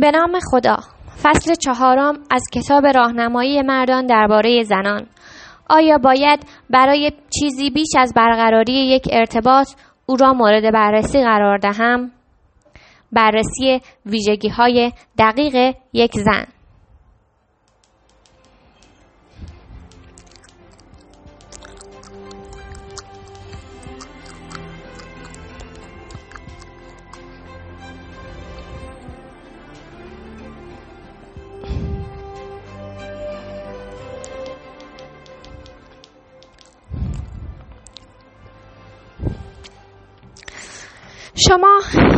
به نام خدا. فصل چهارم از کتاب راهنمایی مردان درباره زنان. آیا باید برای چیزی بیش از برقراری یک ارتباط او را مورد بررسی قرار دهم؟ بررسی ویژگی های دقیق یک زن.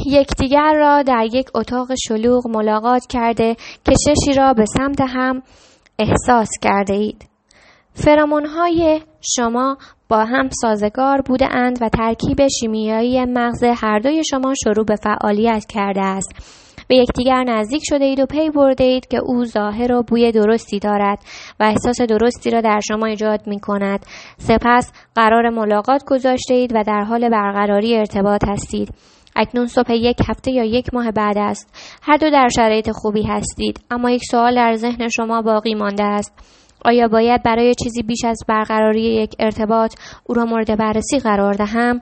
یکدیگر را در یک اتاق شلوغ ملاقات کرده کششی را به سمت هم احساس کرده اید. فرامون های شما با هم سازگار بوده اند و ترکیب شیمیایی مغز هر دوی شما شروع به فعالیت کرده است. به یکدیگر نزدیک شده اید و پی برده اید که او ظاهر و بوی درستی دارد و احساس درستی را در شما ایجاد می کند. سپس قرار ملاقات گذاشته اید و در حال برقراری ارتباط هستید. اکنون صبح یک هفته یا یک ماه بعد است. هر دو در شرایط خوبی هستید اما یک سوال در ذهن شما باقی مانده است. آیا باید برای چیزی بیش از برقراری یک ارتباط او را مورد بررسی قرار دهم؟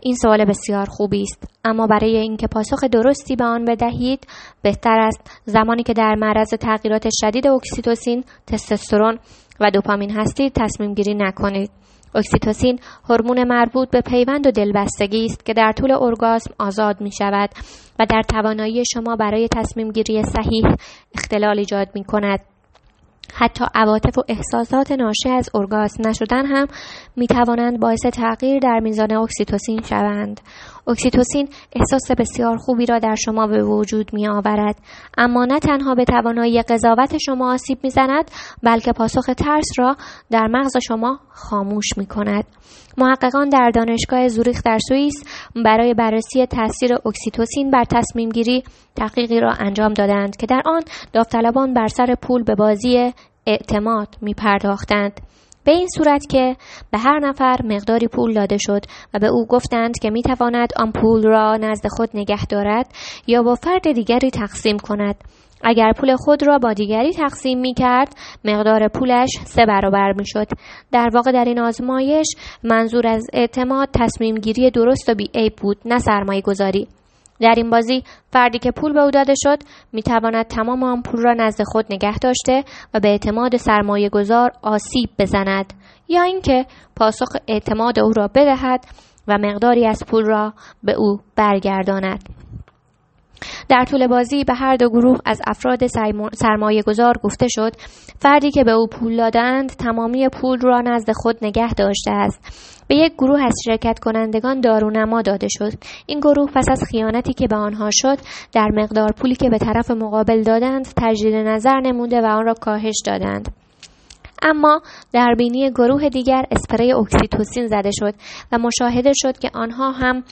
این سوال بسیار خوبی است اما برای اینکه پاسخ درستی به آن بدهید بهتر است زمانی که در معرض تغییرات شدید اکسیتوسین تستوسترون و دوپامین هستید تصمیم گیری نکنید. اکسیتوسین هورمون مربوط به پیوند و دلبستگی است که در طول ارگاسم آزاد می شود و در توانایی شما برای تصمیم گیری صحیح اختلال ایجاد می کند. حتی عواطف و احساسات ناشی از ارگاسم نشدن هم می توانند باعث تغییر در میزان اکسیتوسین شوند. اکسیتوسین احساس بسیار خوبی را در شما به وجود می آورد اما نه تنها به توانایی قضاوت شما آسیب می زند بلکه پاسخ ترس را در مغز شما خاموش می کند. محققان در دانشگاه زوریخ در سوئیس برای بررسی تاثیر اکسیتوسین بر تصمیم گیری تحقیقی را انجام دادند که در آن داوطلبان بر سر پول به بازی اعتماد می پرداختند. به این صورت که به هر نفر مقداری پول داده شد و به او گفتند که می تواند آن پول را نزد خود نگه دارد یا با فرد دیگری تقسیم کند اگر پول خود را با دیگری تقسیم می کرد مقدار پولش سه برابر می شد. در واقع در این آزمایش منظور از اعتماد تصمیم گیری درست و بیعیب بود نه سرمایه گذاری. در این بازی فردی که پول به او داده شد می تواند تمام آن پول را نزد خود نگه داشته و به اعتماد سرمایه گذار آسیب بزند یا اینکه پاسخ اعتماد او را بدهد و مقداری از پول را به او برگرداند. در طول بازی به هر دو گروه از افراد سرمایه گذار گفته شد فردی که به او پول دادند تمامی پول را نزد خود نگه داشته است به یک گروه از شرکت کنندگان دارونما داده شد. این گروه پس از خیانتی که به آنها شد در مقدار پولی که به طرف مقابل دادند تجدید نظر نموده و آن را کاهش دادند. اما در بینی گروه دیگر اسپری اکسیتوسین زده شد و مشاهده شد که آنها هم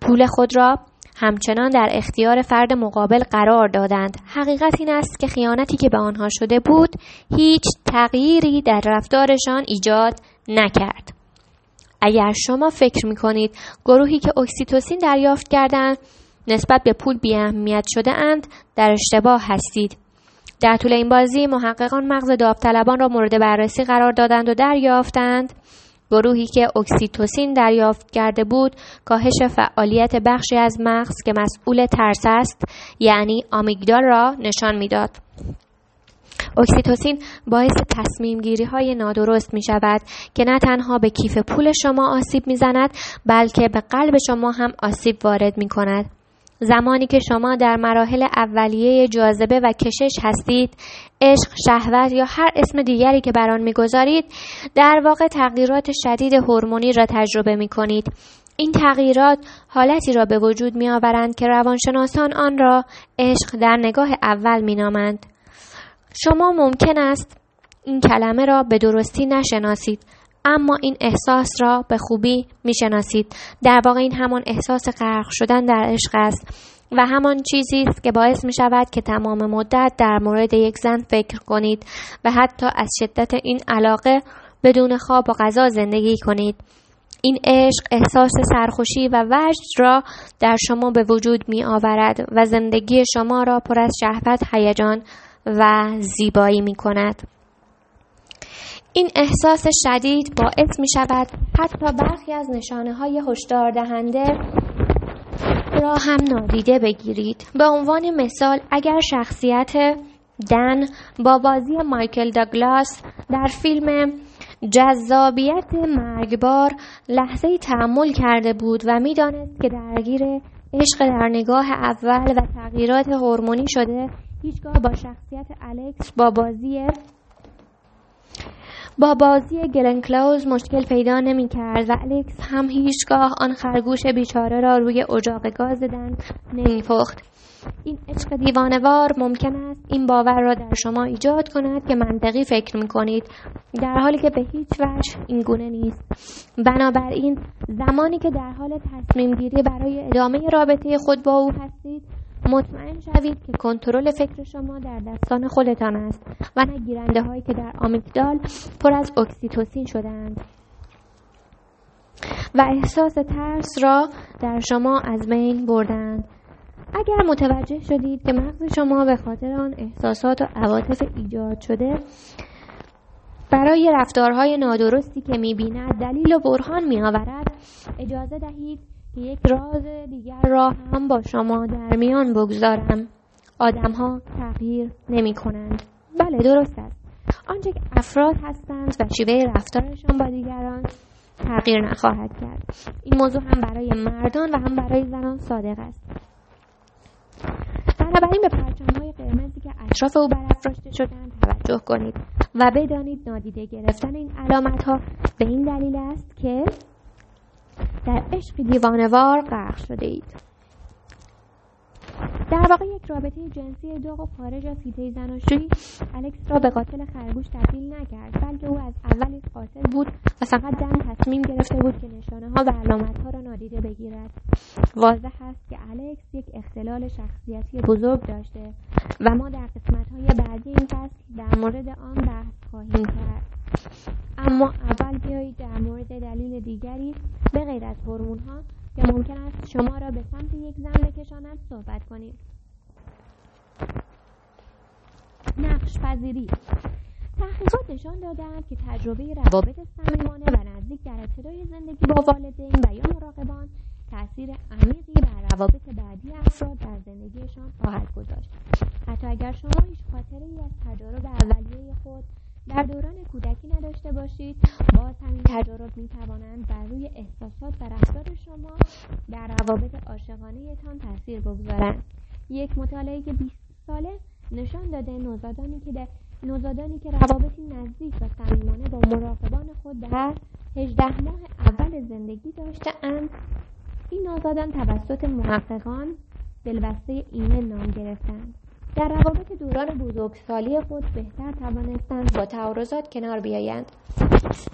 پول خود را همچنان در اختیار فرد مقابل قرار دادند. حقیقت این است که خیانتی که به آنها شده بود هیچ تغییری در رفتارشان ایجاد نکرد. اگر شما فکر می کنید گروهی که اکسیتوسین دریافت کردند نسبت به پول بیاهمیت شده اند در اشتباه هستید در طول این بازی محققان مغز داوطلبان را مورد بررسی قرار دادند و دریافتند گروهی که اکسیتوسین دریافت کرده بود کاهش فعالیت بخشی از مغز که مسئول ترس است یعنی آمیگدال را نشان می‌داد. اکسیتوسین باعث تصمیم گیری های نادرست می شود که نه تنها به کیف پول شما آسیب می زند بلکه به قلب شما هم آسیب وارد می کند. زمانی که شما در مراحل اولیه جاذبه و کشش هستید عشق شهوت یا هر اسم دیگری که بر آن می‌گذارید در واقع تغییرات شدید هورمونی را تجربه می کنید این تغییرات حالتی را به وجود می آورند که روانشناسان آن را عشق در نگاه اول می نامند. شما ممکن است این کلمه را به درستی نشناسید اما این احساس را به خوبی می‌شناسید. در واقع این همان احساس غرق شدن در عشق است و همان چیزی است که باعث می شود که تمام مدت در مورد یک زن فکر کنید و حتی از شدت این علاقه بدون خواب و غذا زندگی کنید. این عشق احساس سرخوشی و وجد را در شما به وجود می آورد و زندگی شما را پر از شهوت هیجان و زیبایی می کند. این احساس شدید باعث می شود حتی برخی از نشانه های هشدار دهنده را هم نادیده بگیرید به عنوان مثال اگر شخصیت دن با بازی مایکل داگلاس در فیلم جذابیت مرگبار لحظه تحمل کرده بود و می‌دانست که درگیر عشق در نگاه اول و تغییرات هورمونی شده هیچگاه با شخصیت الکس با بازی با بازی گلن کلاوز مشکل پیدا نمی کرد و الکس هم هیچگاه آن خرگوش بیچاره را روی اجاق گاز دن نمی پخت. این عشق دیوانوار ممکن است این باور را در شما ایجاد کند که منطقی فکر می کنید در حالی که به هیچ وجه این گونه نیست بنابراین زمانی که در حال تصمیم گیری برای ادامه رابطه خود با او هستید مطمئن شوید که کنترل فکر شما در دستان خودتان است و نه گیرنده هایی که در آمیگدال پر از اکسیتوسین شدهاند. و احساس ترس را در شما از بین بردند اگر متوجه شدید که مغز شما به خاطر آن احساسات و عواطف ایجاد شده برای رفتارهای نادرستی که می‌بیند دلیل و برهان میآورد اجازه دهید یک راز دیگر را هم با شما در میان بگذارم. آدمها تغییر نمی کنند بله درست است. آنچه که افراد هستند و شیوه رفتارشان با دیگران تغییر نخواهد کرد. این موضوع هم برای مردان و هم برای زنان صادق است. بنابراین به های قرمزی که اطراف او برافراشته شدند توجه کنید و بدانید نادیده گرفتن این علامت ها به این دلیل است که در عشق دیوانوار غرق شده اید. در واقع یک رابطه جنسی داغ و خارج از حیطه زناشویی الکس را به قاتل خرگوش تبدیل نکرد بلکه او از اول یک قاتل بود و فقط دن تصمیم گرفته بود که نشانه ها و علامت ها را نادیده بگیرد. واضح است که الکس یک اختلال شخصیتی بزرگ داشته و ما در قسمت های بعدی این فصل در مورد آن بحث خواهیم کرد. اما اول بیایید در مورد دلیل دیگری به غیر از هورمون ها که ممکن است شما را به سمت یک زن بکشاند. صحبت کنید نقش پذیری. تحقیقات نشان دادند که تجربه روابط صمیمانه و نزدیک در ابتدای زندگی با والدین و یا مراقبان تاثیر عمیقی بر روابط بعدی افراد در زندگیشان خواهد گذاشت. حتی اگر شما هیچ خاطره ای از تجارب اولیه خود در دوران کودکی نداشته باشید. باز همین تجارب می توانند بر روی احساسات و رفتار شما در روابط عاشقانهتان تاثیر بگذارند. یک مطالعه که 20 ساله نشان داده نوزادانی که در نوزادانی که روابطی نزدیک و صمیمانه با مراقبان خود در 18 ماه اول زندگی داشته اند این نوزادان توسط محققان دلبسته ایمن نام گرفتند. در روابط دوران بزرگسالی خود بهتر توانستند با تعارضات کنار بیایند.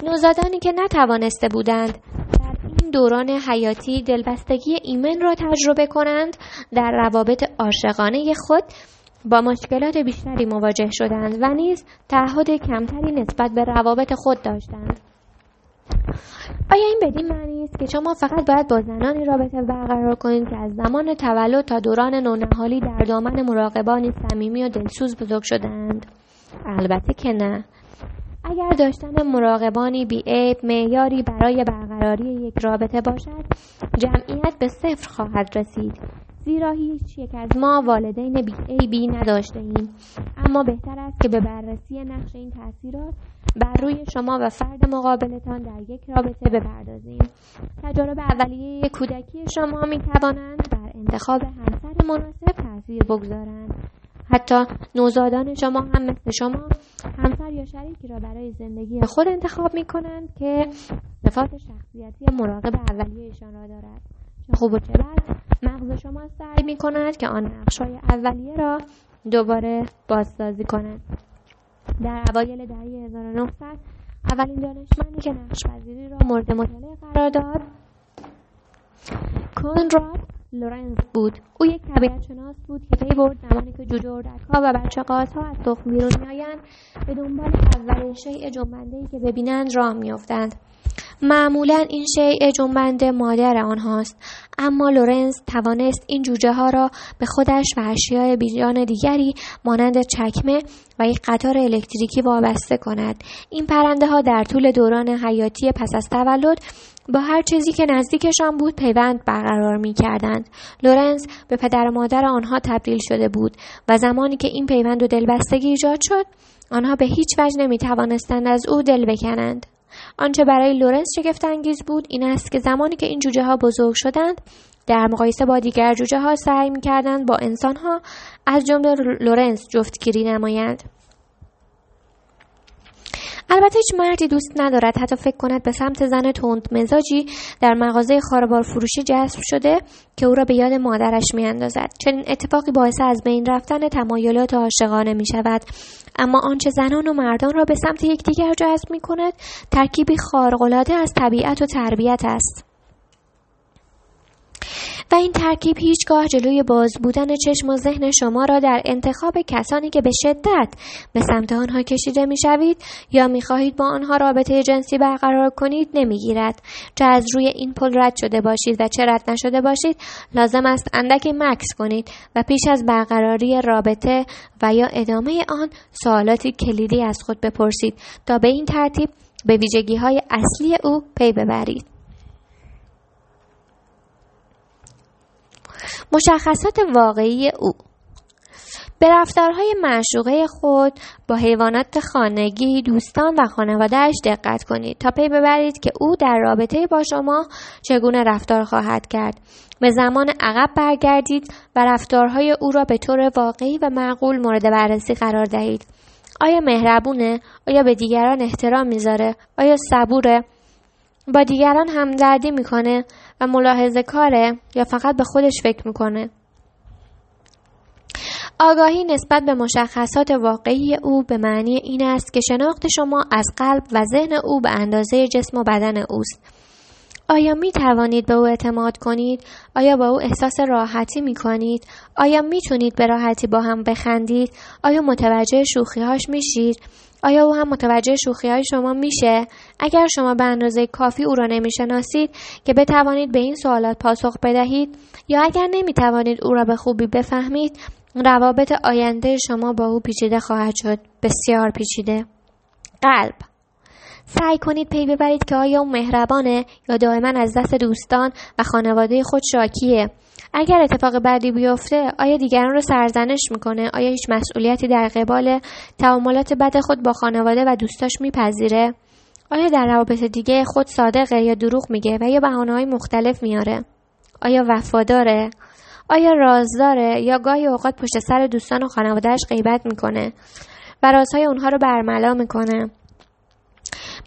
نوزادانی که نتوانسته بودند در این دوران حیاتی دلبستگی ایمن را تجربه کنند در روابط عاشقانه خود با مشکلات بیشتری مواجه شدند و نیز تعهد کمتری نسبت به روابط خود داشتند. آیا این بدین معنی است که شما فقط باید با زنانی رابطه برقرار کنید که از زمان تولد تا دوران نونهالی در دامن مراقبانی صمیمی و دلسوز بزرگ شدند البته که نه. اگر داشتن مراقبانی بیعیب معیاری برای برقراری یک رابطه باشد جمعیت به صفر خواهد رسید. زیرا هیچ یک از ما والدین بی بی نداشته ایم اما بهتر است که به بررسی نقش این تاثیرات بر روی شما و فرد مقابلتان در یک رابطه بپردازیم. تجارب اولیه کودکی شما می توانند بر انتخاب همسر مناسب تاثیر بگذارند. حتی نوزادان شما هم مثل شما همسر یا شریکی را برای زندگی خود انتخاب می کنند که صفات شخصیتی مراقب اولیهشان را دارد. چه خوب و چه بد مغز شما سعی می کند که آن نقش های اولیه را دوباره بازسازی کند. در اوایل دهه 1900 اولین دانشمندی که نقش پذیری را مورد مطالعه قرار داد. کنراد لورنز بود. او یک طبیعت شناس بود که پی برد زمانی که جوجه ها و بچه ها از تخم بیرون میآیند به دنبال اولین شیء جنبندهای که ببینند راه میافتند. معمولا این شیء جنبنده مادر آنهاست اما لورنز توانست این جوجه ها را به خودش و اشیای بیجان دیگری مانند چکمه و یک قطار الکتریکی وابسته کند این پرنده ها در طول دوران حیاتی پس از تولد با هر چیزی که نزدیکشان بود پیوند برقرار می کردند. لورنز به پدر و مادر آنها تبدیل شده بود و زمانی که این پیوند و دلبستگی ایجاد شد آنها به هیچ وجه نمی توانستند از او دل بکنند. آنچه برای لورنس شگفت انگیز بود این است که زمانی که این جوجه ها بزرگ شدند در مقایسه با دیگر جوجه ها سعی می کردند با انسان ها از جمله لورنس جفتگیری نمایند. البته هیچ مردی دوست ندارد. حتی فکر کند به سمت زن تند مزاجی در مغازه خواربار فروشی جذب شده که او را به یاد مادرش میاندازد. چنین اتفاقی باعث از بین رفتن تمایلات عاشقانه می شود اما آنچه زنان و مردان را به سمت یکدیگر جذب می کند ترکیبی خارق‌العاده از طبیعت و تربیت است. و این ترکیب هیچگاه جلوی باز بودن چشم و ذهن شما را در انتخاب کسانی که به شدت به سمت آنها کشیده می‌شوید یا می‌خواهید با آنها رابطه جنسی برقرار کنید نمی‌گیرد. چه از روی این پل رد شده باشید و چه رد نشده باشید لازم است اندکی مکس کنید و پیش از برقراری رابطه و یا ادامه آن سوالاتی کلیدی از خود بپرسید تا به این ترتیب به ویژگی های اصلی او پی ببرید. مشخصات واقعی او به رفتارهای معشوقه خود با حیوانات خانگی، دوستان و خانوادهش دقت کنید تا پی ببرید که او در رابطه با شما چگونه رفتار خواهد کرد. به زمان عقب برگردید و رفتارهای او را به طور واقعی و معقول مورد بررسی قرار دهید. آیا مهربونه؟ آیا به دیگران احترام می‌ذاره؟ آیا صبوره؟ با دیگران همدردی می‌کنه و ملاحظه کاره یا فقط به خودش فکر می‌کنه آگاهی نسبت به مشخصات واقعی او به معنی این است که شناخت شما از قلب و ذهن او به اندازه جسم و بدن اوست آیا می توانید به او اعتماد کنید؟ آیا با او احساس راحتی می کنید؟ آیا می تونید به راحتی با هم بخندید؟ آیا متوجه شوخیهاش میشید؟ آیا او هم متوجه شوخی های شما میشه؟ اگر شما به اندازه کافی او را نمی‌شناسید که بتوانید به این سوالات پاسخ بدهید یا اگر نمی‌توانید او را به خوبی بفهمید روابط آینده شما با او پیچیده خواهد شد. بسیار پیچیده. قلب. سعی کنید پی ببرید که آیا او مهربانه یا دائما از دست دوستان و خانواده خود شاکیه. اگر اتفاق بعدی بیفته آیا دیگران رو سرزنش می‌کنه؟ آیا هیچ مسئولیتی در قبال تعاملات بد خود با خانواده و دوستاش میپذیره؟ آیا در روابط دیگه خود صادقه یا دروغ میگه و یا بهانه های مختلف میاره؟ آیا وفاداره؟ آیا رازداره؟ یا گاهی اوقات پشت سر دوستان و خانوادهش غیبت می‌کنه و رازهای اونها رو برملا می‌کنه؟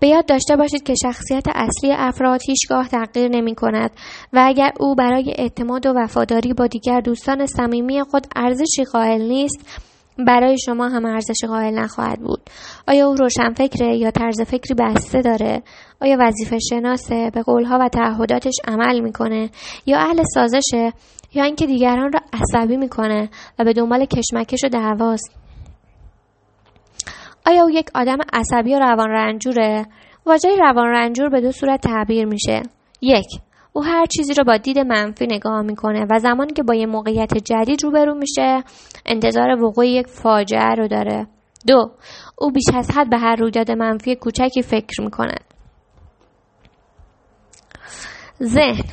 به یاد داشته باشید که شخصیت اصلی افراد هیچگاه تغییر نمی کند و اگر او برای اعتماد و وفاداری با دیگر دوستان صمیمی خود ارزشی قائل نیست برای شما هم ارزش قائل نخواهد بود. آیا او روشن فکره یا طرز فکری بسته داره؟ آیا وظیفه شناسه به قولها و تعهداتش عمل می‌کنه؟ یا اهل سازشه؟ یا اینکه دیگران را عصبی می‌کنه و به دنبال کشمکش و دعواست؟ آیا او یک آدم عصبی و روان رنجوره؟ واژه روان رنجور به دو صورت تعبیر میشه. یک او هر چیزی رو با دید منفی نگاه می‌کنه و زمانی که با یه موقعیت جدید روبرو میشه انتظار وقوع یک فاجعه رو داره. دو او بیش از حد به هر رویداد منفی کوچکی فکر می‌کند. ذهن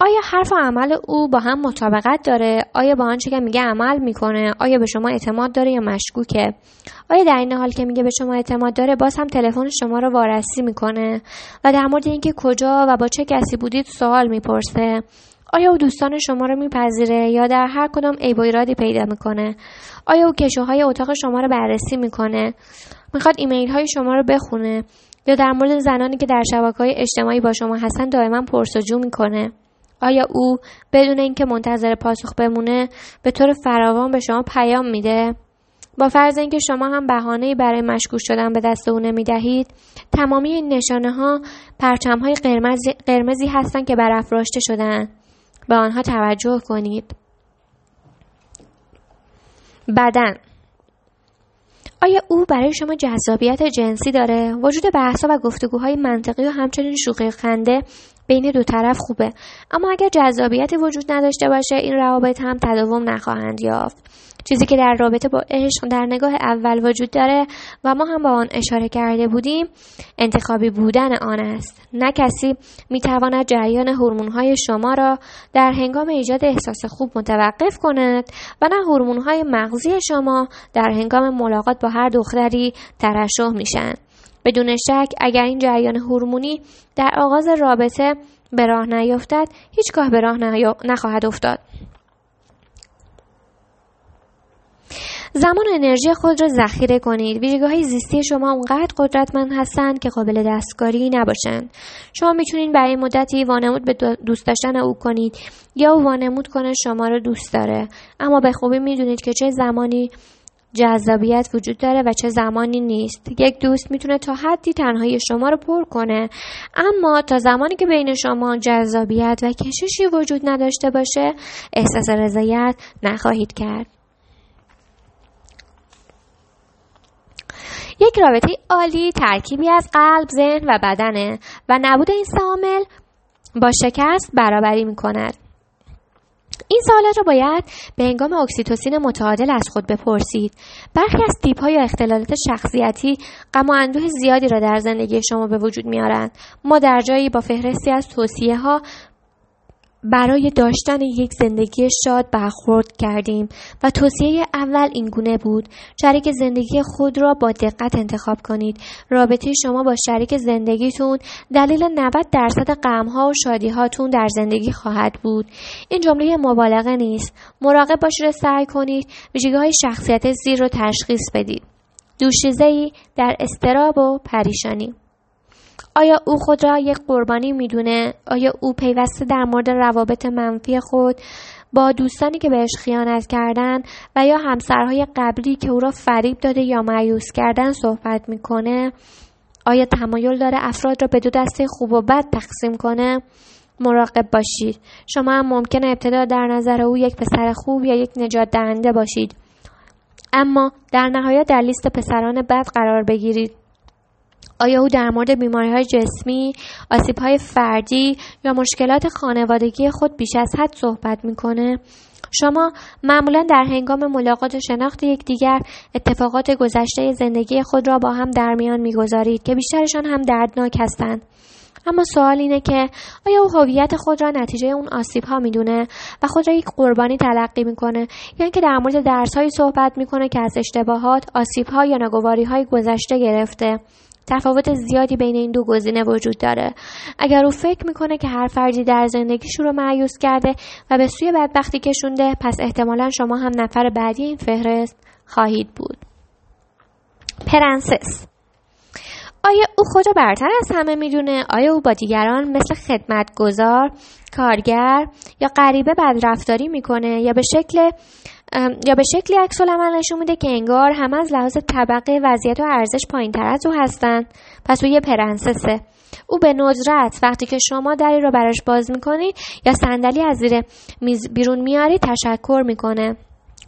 آیا حرف و عمل او با هم مطابقت داره؟ آیا با آنچه که میگه عمل می‌کنه؟ آیا به شما اعتماد داره یا مشکوکه؟ آیا در این حال که میگه به شما اعتماد داره باز هم تلفن شما رو وارسی می‌کنه و در مورد اینکه کجا و با چه کسی بودید سوال می‌پرسه؟ آیا او دوستان شما رو میپذیره یا در هر کدام عیب و ایرادی پیدا می‌کنه؟ آیا او کشوهای اتاق شما رو بررسی می‌کنه؟ می‌خواد ایمیل های شما رو بخونه یا در مورد زنانی که در شبکه های اجتماعی با شما هستن دائما پرسجو می‌کنه؟ آیا او بدون اینکه منتظر پاسخ بمونه به طور فراوان به شما پیام میده؟ با فرض اینکه شما هم بهانه‌ای برای مشکوک شدن به دست او نمی‌دهید تمامی این نشانه ها پرچم های قرمزی, قرمزی هستند که برافراشته شدن به آنها توجه کنید. بدن. آیا او برای شما جذابیت جنسی داره؟ وجود بحثا و گفتگوهای منطقی و همچنین شوخی خنده بین دو طرف خوبه. اما اگر جذابیتی وجود نداشته باشه این روابط هم تداوم نخواهند یافت. چیزی که در رابطه با عشق در نگاه اول وجود داره و ما هم با آن اشاره کرده بودیم انتخابی بودن آن است. نه کسی می‌تواند جریان هورمون‌های شما را در هنگام ایجاد احساس خوب متوقف کند و نه هورمون‌های مغزی شما در هنگام ملاقات با هر دختری ترشح میشن. بدون شک اگر این جریان هورمونی در آغاز رابطه به راه نیفتد هیچگاه به راه نخواهد افتاد. زمان و انرژی خود را ذخیره کنید. ویژگی های زیستی شما اونقدر قدرتمند هستند که قابل دستکاری نباشند. شما می‌تونید برای مدتی وانمود به دوست داشتن او کنید یا او وانمود کنه شما را دوست داره. اما به خوبی می‌دونید که چه زمانی جذابیت وجود داره و چه زمانی نیست. یک دوست می‌تونه تا حدی تنهایی شما رو پر کنه. اما تا زمانی که بین شما جذابیت و کششی وجود نداشته باشه احساس رضایت نخواهید کرد. یک رابطه عالی ترکیبی از قلب، ذهن و بدنه و نبود این سامل با شکست برابری می کند. این سوالات را باید به هنگام اکسیتوسین متعادل از خود بپرسید. برخی از تیپ های اختلالات شخصیتی غم و اندوه زیادی را در زندگی شما به وجود میارند ما در جایی با فهرستی از توصیه ها برای داشتن یک زندگی شاد برخورد کردیم و توصیه اول این گونه بود شریک زندگی خود را با دقت انتخاب کنید. رابطه شما با شریک زندگیتون دلیل 90 درصد غمها و شادیهاتون در زندگی خواهد بود. این جمله مبالغه نیست. مراقب باشید و سعی کنید ویژگی های شخصیت زیر رو تشخیص بدید. دوشیزه در استراب و پریشانی. آیا او خود را یک قربانی می‌دونه؟ آیا او پیوسته در مورد روابط منفی خود با دوستانی که بهش خیانت کردن و یا همسرهای قبلی که او را فریب داده یا معیوس کردن صحبت می‌کنه؟ آیا تمایل داره افراد را به دو دسته خوب و بد تقسیم کنه؟ مراقب باشید شما هم ممکنه ابتدا در نظر او یک پسر خوب یا یک نجات دهنده باشید اما در نهایت در لیست پسران بد قرار بگیرید آیا او در مورد بیماری های جسمی، آسیب های فردی یا مشکلات خانوادگی خود بیش از حد صحبت می‌کنه؟ شما معمولا در هنگام ملاقات و شناخت یکدیگر اتفاقات گذشته زندگی خود را با هم در میان می‌گذارید که بیشترشان هم دردناک هستند. اما سوال اینه که آیا او هویت خود را نتیجه اون آسیب ها می‌دونه و خود را یک قربانی تلقی می‌کنه یا اینکه در مورد درس هایی صحبت می‌کنه که از اشتباهات آسیب ها یا نگواری های گذشته گرفته تفاوت زیادی بین این دو گزینه وجود داره. اگر او فکر می‌کنه که هر فردی در زندگیش رو معیوس کرده و به سوی بدبختی کشونده پس احتمالا شما هم نفر بعدی این فهرست خواهید بود. پرنسس. آیا او خود را برتر از همه می‌دونه؟ آیا او با دیگران مثل خدمتگزار، کارگر یا غریبه بدرفتاری می‌کنه یا به شکل یا به شکلی عکس العمل نشون میده که انگار همه از لحاظ طبقه وضعیت و ارزش پایین تر از او هستن. پس او یه پرنسسه. او به ندرت وقتی که شما دری رو براش باز می‌کنید یا صندلی از زیر میز بیرون میاری تشکر می‌کنه.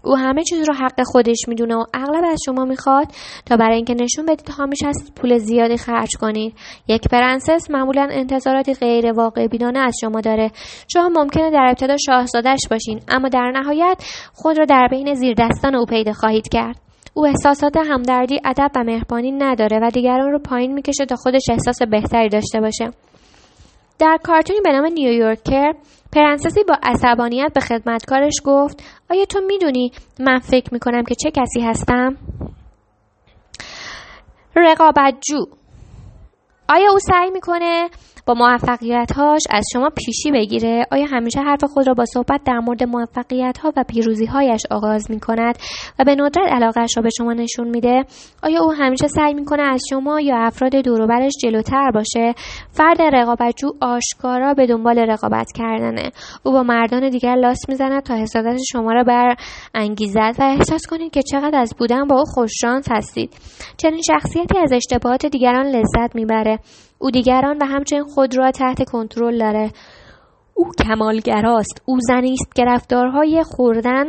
او همه چیز رو حق خودش می‌دونه و اغلب از شما می‌خواد تا برای اینکه نشون بدید حامیش هست پول زیادی خرج کنید. یک پرنسس معمولا انتظاراتی غیر واقع بینانه از شما داره. شما ممکنه در ابتدا شاهزادش باشین اما در نهایت خود را در بین زیر دستان او پیدا خواهید کرد. او احساسات همدردی ادب و مهربانی نداره و دیگران رو پایین می‌کشه تا خودش احساس بهتری داشته باشه. در کارتونی به نام نیویورکر پرنسسی با عصبانیت به خدمتکارش گفت آیا تو می‌دونی من فکر می‌کنم که چه کسی هستم؟ رقابتجو آیا او سعی می‌کنه با از شما پیشی بگیره. آیا همیشه حرف خود را با صحبت در مورد موفقیت ها و پیروزی هایش آغاز می کند و به ندرت علاقهش را به شما نشون میده؟ آیا او همیشه سعی می‌کنه از شما یا افراد دوروبرش جلوتر باشه؟ فرد رقابتجو آشکارا به دنبال رقابت کردنه. او با مردان دیگر لاس می‌زند تا حسادت شما را بر انگیزد و احساس کنید که چقدر از بودن با او خوششانس هستید. چنین شخصیتی از اشتباهات دیگران لذت می‌بره. او دیگران و همچنین خود را تحت کنترل داره. او کمالگراست. او زنی است که رفتارهای خوردن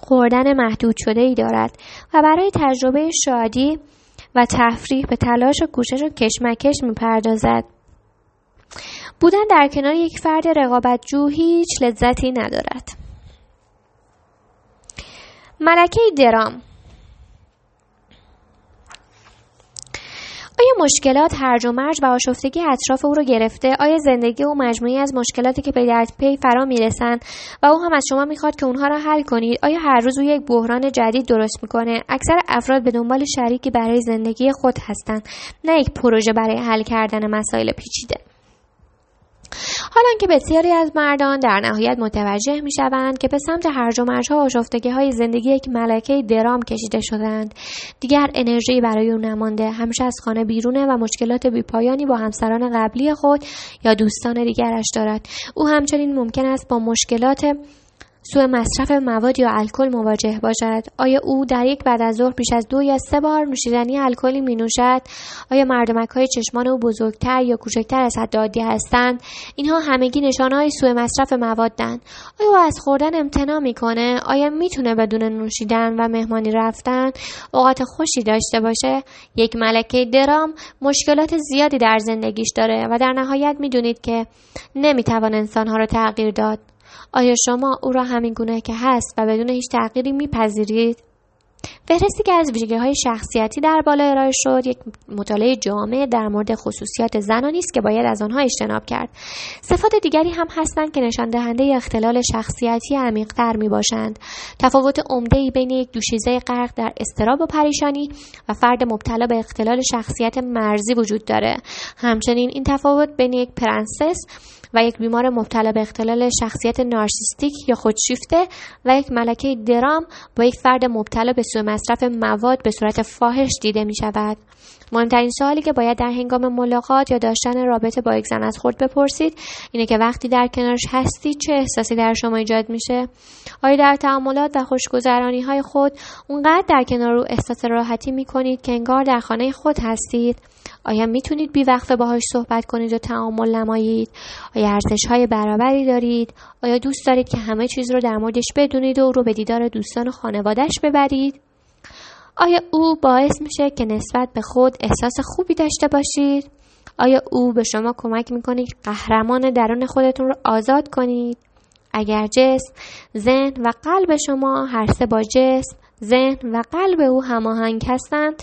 خوردن محدود شده ای دارد و برای تجربه شادی و تفریح به تلاش و کوشش و کشمکش می‌پردازد. بودن در کنار یک فرد رقابتجو هیچ لذتی ندارد. ملکه درام. آیا مشکلات هرج و مرج و آشفتگی اطراف او را گرفته؟ آیا زندگی او مجموعی از مشکلاتی که پی در پی فرا می‌رسند و او هم از شما می‌خواد که اونها را حل کنید آیا هر روز او یک بحران جدید درست می‌کنه؟ اکثر افراد به دنبال شریکی برای زندگی خود هستند نه یک پروژه برای حل کردن مسائل پیچیده. حالا که بسیاری از مردان در نهایت متوجه می شوند که به سمت هرج و مرج ها آشفتگی های زندگی یک ملکه درام کشیده شدند. دیگر انرژی برای او نمانده. همیشه از خانه بیرونه و مشکلات بیپایانی با همسران قبلی خود یا دوستان دیگرش دارد. او همچنین ممکن است با مشکلات سوء مصرف مواد یا الکل مواجه باشد؟ آیا او در یک بعد از ظهر بیش از دو یا سه بار نوشیدنی الکلی می نوشد آیا مردمک های چشمان او بزرگتر یا کوچکتر از حد عادی هستند؟ اینها همگی نشانه های سوء مصرف موادند آیا او از خوردن امتناع می‌کنه؟ آیا می‌تونه بدون نوشیدن و مهمانی رفتن اوقات خوشی داشته باشه؟ یک ملکه درام مشکلات زیادی در زندگیش داره و در نهایت می‌دونید که نمی‌توان انسانها را تغییر داد. آیا شما او را همین گونه که هست و بدون هیچ تغییری میپذیرید؟ فهرستی که از ویژگی های شخصیتی در بالا ارائه شد یک مطالعه جامع در مورد خصوصیات زنانی است که باید از آنها اجتناب کرد. صفات دیگری هم هستند که نشان دهنده اختلال شخصیتی عمیقتر می باشند تفاوت عمده ای بین یک دوشیزه غرق در استراب و پریشانی و فرد مبتلا به اختلال شخصیت مرزی وجود داره. همچنین این تفاوت بین یک پرنسس و یک بیمار مبتلا به اختلال شخصیت نارسیستیک یا خودشیفته و یک ملکه درام با یک فرد مبتلا به سوء مصرف مواد به صورت فاحش دیده می شود. مهمترین سوالی که باید در هنگام ملاقات یا داشتن رابطه با یک زن از خود بپرسید اینه که وقتی در کنارش هستی چه احساسی در شما ایجاد میشه آیا در تعاملات و خوشگذرانی های خود اونقدر در کنار رو احساس راحتی می‌کنید که انگار در خانه خود هستید آیا می‌تونید بی وقفه باهاش صحبت کنید و تعامل نمایید؟ آیا ارزش های برابری دارید؟ آیا دوست دارید که همه چیز رو در موردش بدونید و رو به دیدار دوستان و خانوادهش ببرید؟ آیا او باعث میشه که نسبت به خود احساس خوبی داشته باشید؟ آیا او به شما کمک می‌کنه قهرمان درون خودتون رو آزاد کنید؟ اگر جسم ذهن و قلب شما هر سه با جسم ذهن و قلب او هماهنگ هستند.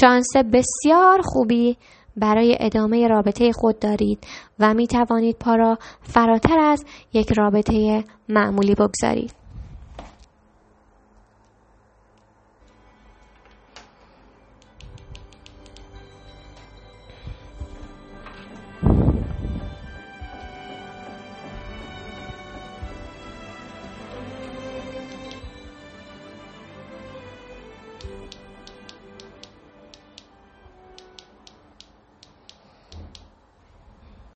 شانس بسیار خوبی برای ادامه رابطه خود دارید و می توانید پا را فراتر از یک رابطه معمولی بگذارید.